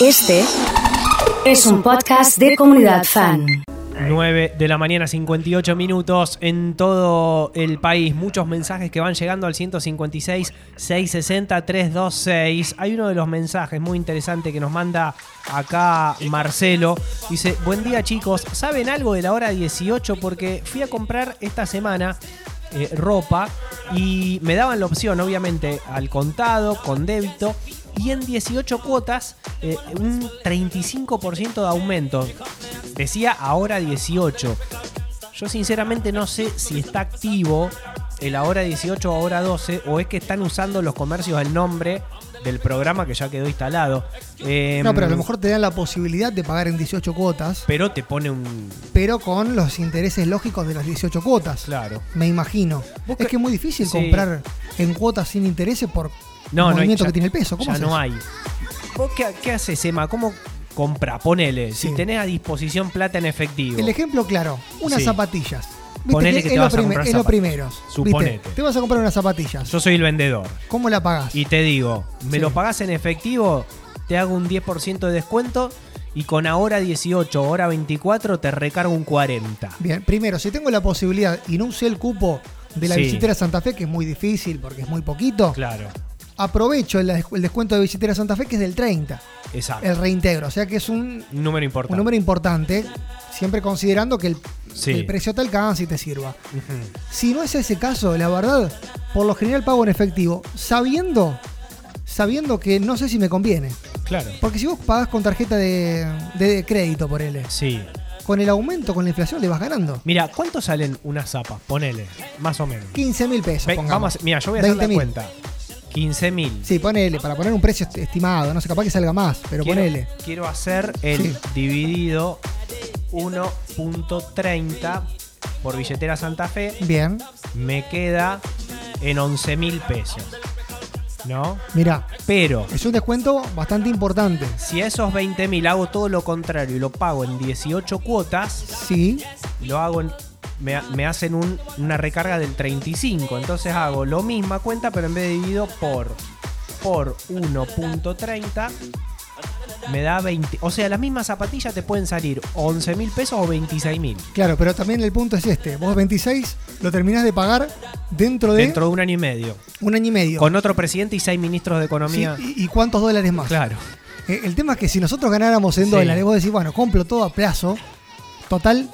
Este es un podcast de comunidad fan. 9 de la mañana, 58 minutos en todo el país. Muchos mensajes que van llegando al 156 660 326. Hay uno de los mensajes muy interesante que nos manda acá Marcelo. Dice: Buen día, chicos. ¿Saben algo de la hora 18? Porque fui a comprar esta semana eh, ropa y me daban la opción, obviamente, al contado, con débito y en 18 cuotas eh, un 35% de aumento. Decía ahora 18. Yo sinceramente no sé si está activo el ahora 18 o ahora 12 o es que están usando los comercios el nombre del programa que ya quedó instalado. Eh, No, pero a lo mejor te dan la posibilidad de pagar en 18 cuotas, Pero te pone un... pero con los intereses lógicos de las 18 cuotas. Claro. Me imagino. Es que es muy difícil Sí. comprar en cuotas sin intereses por No, el no hay- movimiento ya- que tiene el peso. ¿Cómo ya haces? no hay. ¿Vos qué, qué haces, Emma? ¿Cómo compra? Ponele. Si tenés a disposición plata en efectivo. El ejemplo claro, unas Sí. zapatillas. Viste Ponele que es te vas a comprar es lo primero. ¿viste? Suponete. Te vas a comprar unas zapatillas. Yo soy el vendedor. ¿Cómo la pagás? Y te digo, me Sí. lo pagás en efectivo, te hago un 10% de descuento y con ahora 18, hora 24 te recargo un 40. Bien, primero, si tengo la posibilidad y no usé el cupo de la Sí. visitera Santa Fe, que es muy difícil porque es muy poquito, Claro, aprovecho el, el descuento de visitera Santa Fe, que es del 30, exacto. el reintegro. O sea que es un, Un número importante. un número importante, siempre considerando que el, Sí. el precio te alcanza y te sirva. Si no es ese caso, la verdad, por lo general pago en efectivo, sabiendo, sabiendo que no sé si me conviene. Claro. Porque si vos pagás con tarjeta de, de crédito por L, Sí. con el aumento, con la inflación, le vas ganando. Mira, ¿cuánto salen unas zapas? Ponele, más o menos. 15 mil pesos. Ve- pongamos. vamos, mira, yo voy a hacer la 20.000. cuenta. 15 mil. Sí, ponele, para poner un precio est- estimado, no sé, capaz que salga más, pero quiero, ponele. quiero hacer el Sí. dividido 1.30 por billetera Santa Fe. Bien, Me queda en 11 mil pesos. ¿No? mirá, Pero es un descuento bastante importante. si a esos 20 mil hago todo lo contrario y lo pago en 18 cuotas, Sí, lo hago en- me, me hacen un- una recarga del 35. Entonces hago lo misma cuenta, pero en vez de dividido por, por 1.30, me da 20. O sea, las mismas zapatillas te pueden salir 11 mil pesos o 26 mil. claro, pero también el punto es este. Vos 26 lo terminás de pagar dentro de Dentro de un año y medio. un año y medio. Con otro presidente y seis ministros de Sí, economía. y, y cuántos dólares más? Claro. Eh, el tema es que si nosotros ganáramos en Sí. dólares, vos decís, bueno, compro todo a plazo, total,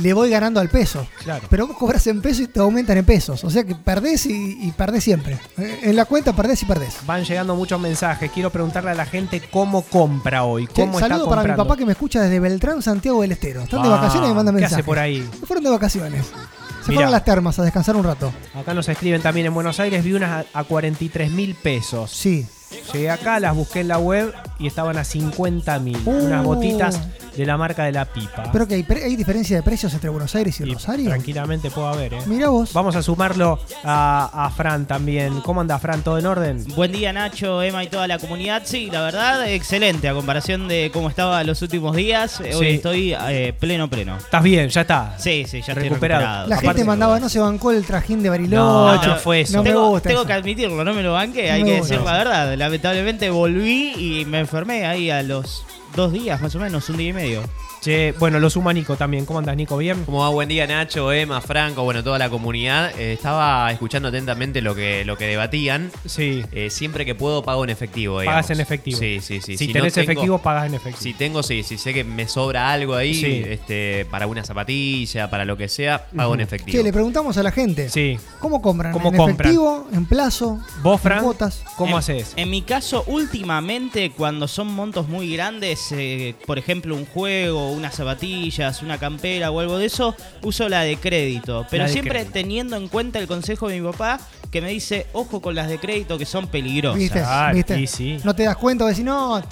le voy ganando al peso. Claro. Pero vos cobras en pesos y te aumentan en pesos. O sea que perdés y, y perdés siempre. Eh, En la cuenta perdés y perdés. Van llegando muchos mensajes. Quiero preguntarle a la gente cómo compra hoy. ¿Cómo está saludo para mi papá que me escucha desde Beltrán, Santiago del Estero. Están de Ah, vacaciones y me mandan ¿qué mensajes. hace por ahí? Se fueron de vacaciones. Se Mirá. fueron a las termas a descansar un rato. Acá nos escriben también en Buenos Aires. Vi unas a, a 43 mil pesos. Sí. Llegué acá, las busqué en la web y estaban a 50 mil. Uh. Unas botitas de la marca de la pipa. Pero que hay, diferencia de precios entre Buenos Aires y, Y Rosario. Tranquilamente puede haber, ¿eh? Mira vos. Vamos a sumarlo a, a Fran también. ¿Cómo anda Fran? ¿Todo en orden? Buen día Nacho, Emma y toda la comunidad. Sí, la verdad, excelente a comparación de cómo estaba los últimos días. Eh, Hoy Sí. estoy eh, pleno, pleno. ¿Estás bien? ¿Ya está? Sí, sí, ya estoy Recuperado. recuperado. La Aparte- gente mandaba, no se bancó el trajín de Bariloche. No, no fue eso. No me tengo gusta tengo eso. que admitirlo, no me lo banqué, No hay me que decir la verdad. Lamentablemente volví y me enfermé ahí a los dos días, más o menos, un día y medio. Che, bueno, lo suma Nico también. ¿Cómo andas, Nico? ¿Bien? Como va? Buen día Nacho, Emma, Franco, bueno, toda la comunidad. Eh, estaba escuchando atentamente lo que, lo que debatían. Sí. Eh, siempre que puedo pago en efectivo. Pagas en efectivo. Sí, sí, sí. Si, no tenés tengo- efectivo, pagas en efectivo. Si tengo, sí, si sé que me sobra algo ahí, Sí. este, para una zapatilla, para lo que sea, pago en efectivo. Che, le preguntamos a la gente. Sí. ¿Cómo compran? ¿Cómo ¿En compran? efectivo? ¿En plazo? ¿Vos, ¿En Fran? cuotas? ¿Cómo en, haces? En mi caso, últimamente, cuando son montos muy grandes, eh, por ejemplo, un juego, unas zapatillas, una campera o algo de eso, uso la de crédito. Pero de siempre crédito. teniendo en cuenta el consejo de mi papá, que me dice, ojo con las de crédito que son peligrosas. ¿Viste? Claro, ¿Viste? sí. No te das cuenta, decís, no,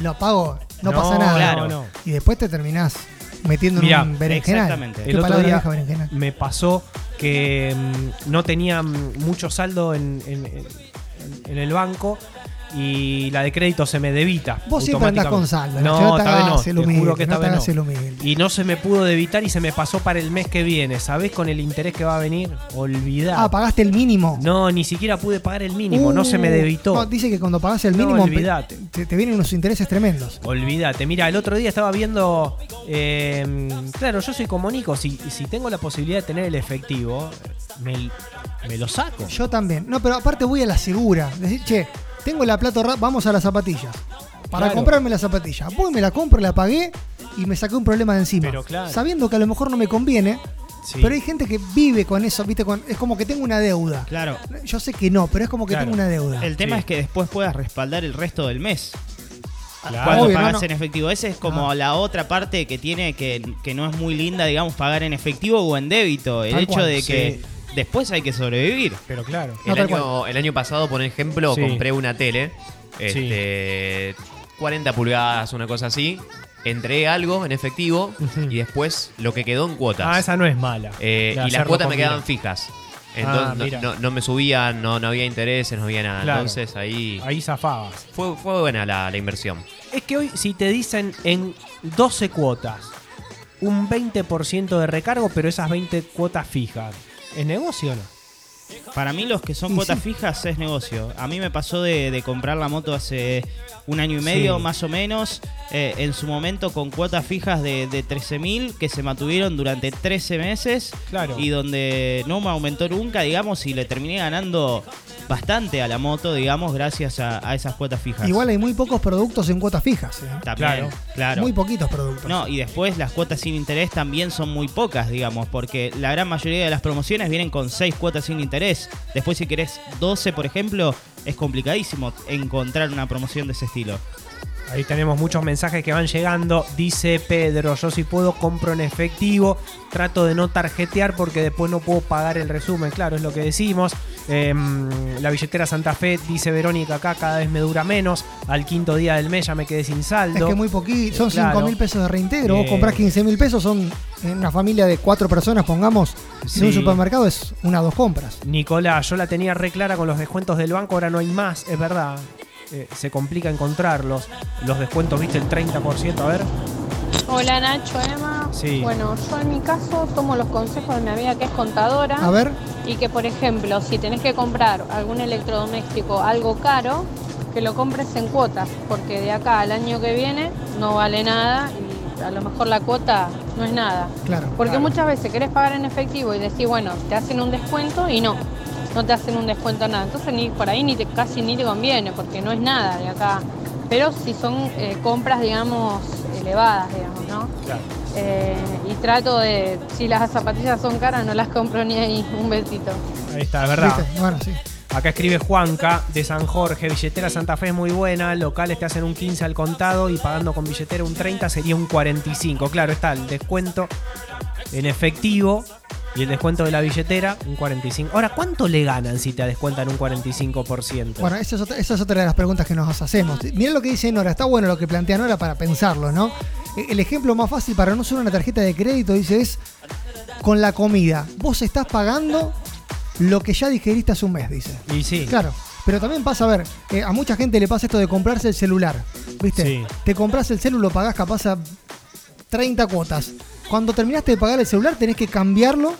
lo pago, no, No, pasa nada. claro, no. Y después te terminás metiendo Mirá, en un berenjenal. exactamente. ¿Qué El otro día berenjenal? me pasó que mm, no tenía mm, mucho saldo en, en- en- en el banco y la de crédito se me debita. Vos siempre andás con saldo, No, no te esta vez no. el te humilde, juro que no esta te vez no. Y no se me pudo debitar y se me pasó para el mes que viene. ¿Sabés con el interés que va a venir? Olvidá. Ah, pagaste el mínimo. No, ni siquiera pude pagar el mínimo, no se me Uh, debitó. no, dice que cuando pagás el No, mínimo olvidate. te, te vienen unos intereses tremendos. Olvídate. Mira, el otro día estaba viendo. eh, claro, yo soy como Nico. Si, si tengo la posibilidad de tener el efectivo, me, me lo saco. Yo también. No, pero aparte voy a la segura. Decir, che, tengo la plata, ahorrada, vamos a las zapatillas. Para Claro. comprarme las zapatillas. Voy, me la compro, la pagué y me saqué un problema de encima. Pero claro. Sabiendo que a lo mejor no me conviene, Sí. pero hay gente que vive con eso, ¿viste? Con- es como que tengo una deuda. Claro. Yo sé que no, pero es como que Claro. tengo una deuda. El tema Sí. es que después puedas respaldar el resto del mes. Claro. Cuando Obvio, no, pagas no. en efectivo. Esa es como Ah. la otra parte que tiene que, que no es muy linda, digamos, pagar en efectivo o en débito. El Tal hecho cual, de que sí. Después hay que sobrevivir. Pero claro. El año, el año pasado, por ejemplo, Sí. compré una tele. Este, 40 pulgadas, una cosa así. Entregué algo en efectivo y después lo que quedó en cuotas. Ah, esa no es mala. Eh, y las cuotas me quedaban fijas. Ah, Entonces no, no- no me subían, no, no había intereses, no había nada. Claro. Entonces ahí Ahí zafabas. fue, fue buena la, la inversión. Es que hoy, si te dicen en 12 cuotas, un 20% de recargo, pero esas 20 cuotas fijas, ¿es negocio o no? Para mí los que son cuotas sí. fijas es negocio. A mí me pasó de, de comprar la moto hace un año y medio Sí. más o menos, eh, en su momento con cuotas fijas de, de 13 mil que se mantuvieron durante 13 meses Claro. y donde no me aumentó nunca, digamos, y le terminé ganando bastante a la moto, digamos, gracias a, a esas cuotas fijas. Igual hay muy pocos productos en cuotas fijas. ¿eh? También, Claro. claro. Muy poquitos productos. No, y después las cuotas sin interés también son muy pocas, digamos, porque la gran mayoría de las promociones vienen con 6 cuotas sin interés. Después si querés 12, por ejemplo, es complicadísimo encontrar una promoción de ese estilo. Ahí tenemos muchos mensajes que van llegando. Dice Pedro, yo si puedo compro en efectivo. Trato de no tarjetear porque después no puedo pagar el resumen. Claro, es lo que decimos. Em, la billetera Santa Fe, dice Verónica acá, cada vez me dura menos. Al quinto día del mes ya me quedé sin Es saldo. que muy poquito, son 5 Claro. mil pesos de reintegro. Vos Eh. comprás 15 mil pesos, son en una familia de cuatro personas, pongamos, Sí. en un supermercado es una o dos compras. Nicolás, yo la tenía re clara con los descuentos del banco, ahora no hay más, es verdad. Eh, se complica encontrarlos. Los descuentos, viste, el 30%, a ver. Hola Nacho, Emma. Sí. Bueno, yo en mi caso tomo los consejos de mi amiga que es contadora A ver, y que por ejemplo si tenés que comprar algún electrodoméstico algo caro, que lo compres en cuotas, porque de acá al año que viene no vale nada y a lo mejor la cuota no es nada. claro. Porque Claro. muchas veces querés pagar en efectivo y decís, bueno, te hacen un descuento y no, no te hacen un descuento nada. Entonces ni por ahí ni te, casi ni te conviene, porque no es nada de acá. Pero si son eh, compras, digamos, elevadas, digamos, ¿no? Claro. Eh, y trato de, si las zapatillas son caras, no las compro ni ahí. Un besito. Ahí está, es verdad. ¿Viste? Bueno, sí. Acá escribe Juanca de San Jorge, billetera Santa Fe es muy buena, locales te hacen un 15 al contado y pagando con billetera un 30 sería un 45. Claro, está el descuento en efectivo y el descuento de la billetera un 45. Ahora, ¿cuánto le ganan si te descuentan un 45%? Bueno, esa es, otra, esa es otra de las preguntas que nos hacemos. Mirá lo que dice Nora, está bueno lo que plantea Nora para pensarlo, ¿no? E- El ejemplo más fácil para no usar una tarjeta de crédito, dice, es con la comida. Vos estás pagando lo que ya digeriste hace un mes, dice. y sí, Claro, pero también pasa, a ver, eh, a mucha gente le pasa esto de comprarse el celular, ¿viste? Sí. Te compras el celular, lo pagás capaz a 30 cuotas. Cuando terminaste de pagar el celular tenés que cambiarlo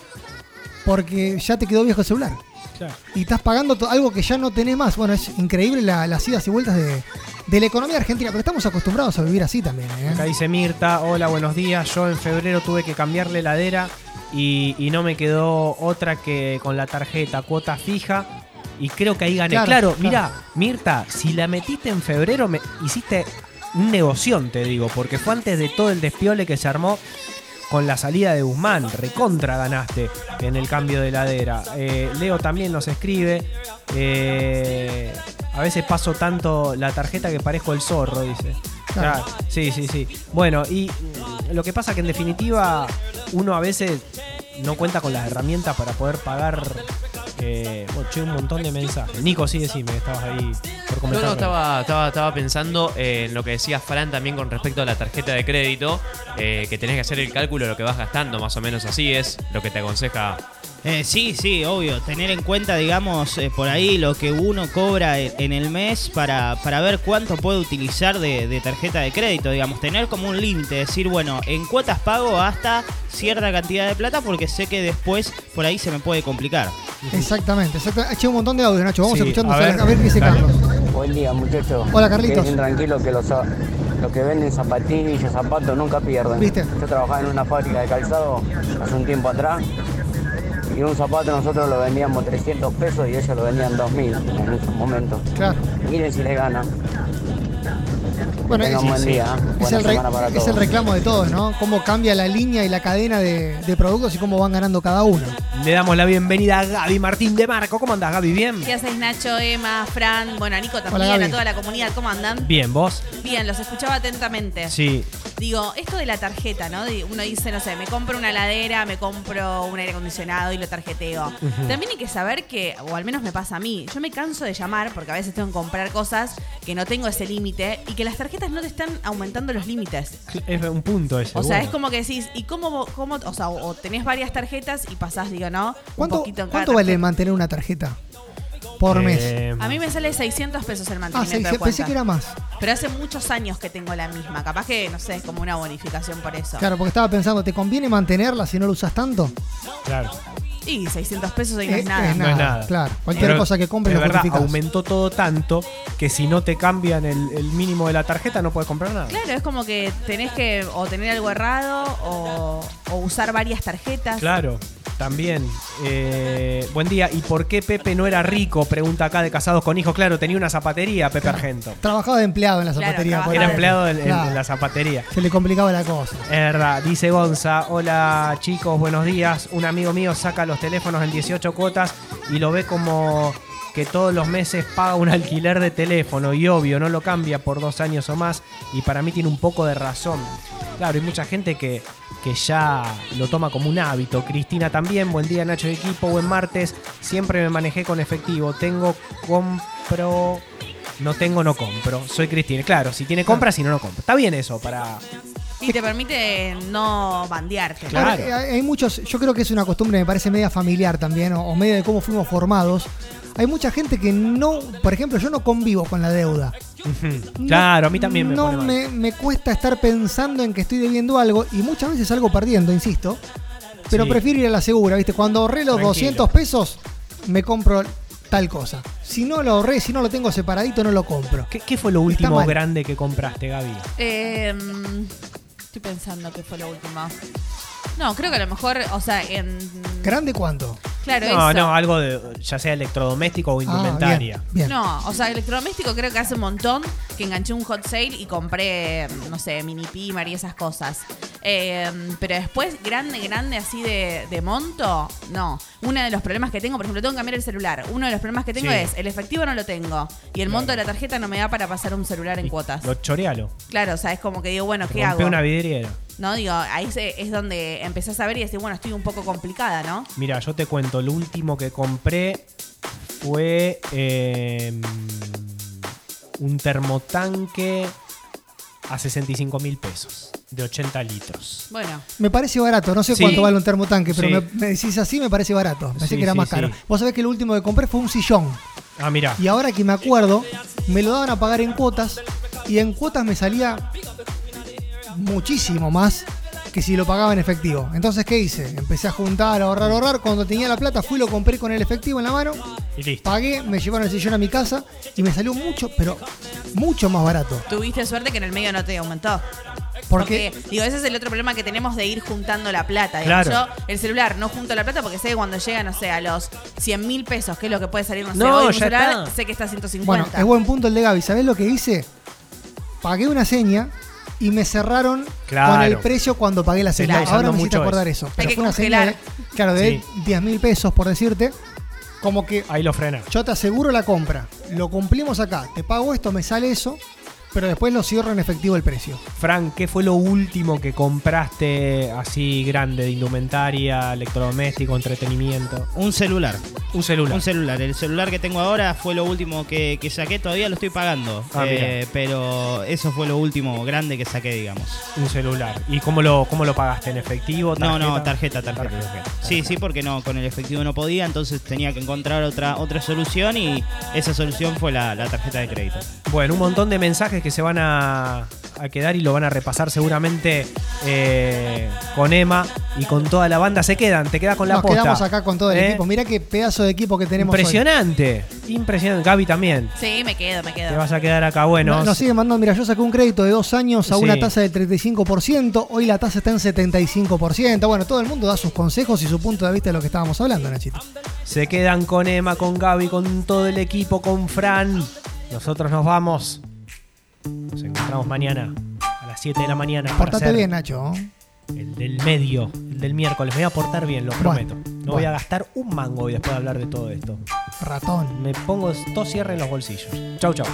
porque ya te quedó viejo el celular. claro. Y estás pagando algo que ya no tenés más. Bueno, es increíble la- las idas y vueltas de, de la economía argentina, pero estamos acostumbrados a vivir así también. ¿eh? Acá dice Mirta, hola, buenos días. Yo en febrero tuve que cambiar la heladera y, y no me quedó otra que con la tarjeta cuota fija. Y creo que ahí gané. Claro, Claro, claro. mira, Mirta, si la metiste en febrero, me hiciste un negoción, te digo, porque fue antes de todo el despiole que se armó con la salida de Guzmán. Recontra ganaste en el cambio de heladera. Eh, Leo también nos escribe. eh, a veces paso tanto la tarjeta que parezco el zorro, dice. Claro. Claro, sí, sí, sí. Bueno, y lo que pasa que en definitiva uno a veces no cuenta con las herramientas para poder pagar Eh, bueno, che, un montón de mensajes. Nico, sí, decime, que estabas ahí por No, comentar. no, estaba, estaba, estaba pensando en lo que decía Fran también con respecto a la tarjeta de crédito, eh, que tenés que hacer el cálculo de lo que vas gastando, más o menos así es lo que te aconseja. Eh, sí, sí, obvio. Tener en cuenta, digamos, eh, por ahí lo que uno cobra e- en el mes para, para ver cuánto puede utilizar de, de tarjeta de crédito. Digamos, tener como un límite. Decir, bueno, en cuotas pago hasta cierta cantidad de plata porque sé que después por ahí se me puede complicar. Exactamente, exactamente. Che, un montón de audio, Nacho. Vamos Sí, escuchando a ver, a ver qué dice dale. Carlos. Buen día, muchachos. Hola, Carlitos. Quédense tranquilos que los, los que venden zapatillas, zapatos nunca pierden. ¿Viste? Yo trabajaba en una fábrica de calzado hace un tiempo atrás y un zapato nosotros lo vendíamos 300 pesos y ellos lo vendían 2000 en esos momentos. Claro. Miren si les ganan. Bueno, es, buen día. es Buena el re- es el reclamo de todos, ¿no? Cómo cambia la línea y la cadena de, de productos y cómo van ganando cada uno. Le damos la bienvenida a Gaby Martín de Marco. ¿Cómo andás, Gaby? ¿Bien? ¿Qué haces, Nacho, Emma, Fran? Bueno, a Nico Hola, también, Gaby. a toda la comunidad, ¿cómo andan? Bien, ¿vos? Bien, los escuchaba atentamente. Sí. Digo, esto de la tarjeta, ¿no? Uno dice, no sé, me compro una ladera, me compro un aire acondicionado y lo tarjeteo. También hay que saber que, o al menos me pasa a mí, yo me canso de llamar porque a veces tengo que comprar cosas que no tengo ese límite y que las tarjetas no te están aumentando los límites. Es un punto ese. O sea, bueno. es como que decís, ¿y cómo, cómo o sea, o tenés varias tarjetas y pasás, digo, ¿no? Un ¿Cuánto, poquito en cada cuánto vale mantener una tarjeta por mes? Eh, A mí me sale 600 pesos el Ah, mantenimiento seis- de cuenta. pensé que era más. Pero hace muchos años que tengo la misma. Capaz que, no sé, es como una bonificación por eso. Claro, porque estaba pensando, ¿te conviene mantenerla si no la usas tanto? Claro. Y 600 pesos ahí no Eh, es nada. es No es nada. Claro, cualquier Pero, cosa que compres es lo verdad, aumentó todo tanto que si no te cambian el, el mínimo de la tarjeta no puedes comprar nada. Claro, es como que tenés que o tener algo errado o, o usar varias tarjetas. Claro, también. Eh, buen día. ¿Y por qué Pepe no era rico? Pregunta acá de Casados con Hijos. Claro, tenía una zapatería, Pepe Argento. Trabajaba de empleado en la Claro, zapatería. por Era empleado Claro, en la zapatería. Se le complicaba la cosa. Es verdad, dice Gonza, hola chicos, buenos días. Un amigo mío saca los teléfonos en 18 cuotas y lo ve como que todos los meses paga un alquiler de teléfono y obvio, no lo cambia por dos años o más y para mí tiene un poco de razón. Claro, hay mucha gente que, que ya lo toma como un hábito. Cristina también, buen día Nacho de equipo, buen martes. Siempre me manejé con efectivo. Tengo, compro... No tengo, no compro. Soy Cristina. Claro, si tiene compra, si no, no compro. Está bien eso para... Y te permite no bandearte. Claro. Eh, hay, hay muchos, yo creo que es una costumbre, me parece media familiar también, o, o media de cómo fuimos formados. Hay mucha gente que no, por ejemplo, yo no convivo con la deuda. No- Claro, a mí también me no pone mal. me, me cuesta estar pensando en que estoy debiendo algo y muchas veces salgo perdiendo, insisto. Pero Sí. prefiero ir a la segura, ¿viste? Cuando ahorré los Tranquilo. 200 pesos, me compro tal cosa. Si no lo ahorré, si no lo tengo separadito, no lo compro. ¿Qué, qué fue lo último mal. grande que compraste, Gaby? Eh, estoy pensando que fue lo último. No, creo que a lo mejor, o sea, en. ¿Grande cuánto? Claro, No, eso. no, algo de ya sea electrodoméstico o Ah, indumentaria. bien, bien. No, o sea, electrodoméstico creo que hace un montón que enganché un hot sale y compré, no sé, mini pimer y esas cosas. Eh, pero después, grande, grande, así de, de monto, no. Uno de los problemas que tengo, por ejemplo, tengo que cambiar el celular. Uno de los problemas que tengo Sí. es el efectivo no lo tengo y el monto de la tarjeta no me da para pasar un celular en cuotas. Lo chorealo. Claro, o sea, es como que digo, bueno, ¿qué hago? una vidriera. No, digo, ahí es donde empezás a ver y decir, bueno, estoy un poco complicada, ¿no? Mira, yo te cuento, lo último que compré fue eh, un termotanque a 65 mil pesos, de 80 litros. Bueno, Me parece barato, no sé Sí. cuánto vale un termotanque, pero Sí. me, me decís así, me parece barato. Pensé Sí, que era sí, más sí. caro. Vos sabés que lo último que compré fue un sillón. Ah, mira. Y ahora que me acuerdo, me lo daban a pagar en cuotas. Y en cuotas me salía muchísimo más que si lo pagaba en efectivo. Entonces, ¿qué hice? Empecé a juntar, a ahorrar, a ahorrar. Cuando tenía la plata, fui, lo compré con el efectivo en la mano. Y listo. Pagué, me llevaron el sillón a mi casa y me salió mucho, pero mucho más barato. tuviste suerte que en el medio no te aumentó. Porque, Porque, digo, ese es el otro problema que tenemos de ir juntando la plata. Claro. Yo, el celular, no junto la plata porque sé que cuando llega, no sé, a los 100 mil pesos, que es lo que puede salir, no sé, No, hoy un ya celular, está. sé que está a 150. bueno, es buen punto el de Gaby. ¿Sabés lo que hice? Pagué una seña y me cerraron Claro. con el precio cuando pagué la usando Ahora me hiciste mucho acordar eso. eso. Pero que fue una seña de, claro, de Sí. 10 mil pesos, por decirte. Como que Ahí lo frena. yo te aseguro la compra. Lo cumplimos acá. Te pago esto, me sale eso. Pero después lo cierro en efectivo el precio. Frank, ¿qué fue lo último que compraste así grande de indumentaria, electrodoméstico, entretenimiento? Un celular. Un celular. Un celular. El celular que tengo ahora fue lo último que, que saqué. Todavía lo estoy pagando. Ah, Eh, pero eso fue lo último grande que saqué, digamos. Un celular. ¿Y cómo lo, cómo lo pagaste? ¿En efectivo? No, no, tarjeta? tarjeta, tarjeta. Tarjeta. Sí, sí, porque no, con el efectivo no podía, entonces tenía que encontrar otra, otra solución y esa solución fue la, la tarjeta de crédito. Bueno, un montón de mensajes que se van a, a quedar y lo van a repasar seguramente eh, con Emma y con toda la banda. Se quedan, te quedas con la Nos posta. quedamos acá con todo el ¿Eh? equipo. Mirá qué pedazo de equipo que tenemos hoy. Impresionante, impresionante. Gaby también. Sí, me quedo, me Te quedo. vas a quedar acá. Bueno, No- Nos sigue mandando, mira, yo saqué un crédito de dos años a Sí. una tasa del 35%, hoy la tasa está en 75%. Bueno, todo el mundo da sus consejos y su punto de vista de lo que estábamos hablando, Nachito. se quedan con Emma, con Gaby, con todo el equipo, con Fran. Nosotros nos vamos. Nos encontramos mañana a las 7 de la mañana. Portate bien, Nacho. ¿eh? El del medio, el del miércoles. Me voy a portar bien, lo Bueno, prometo. No voy a gastar un mango hoy después de hablar de todo esto. Ratón. Me pongo todo cierre en los bolsillos. Chau, chau.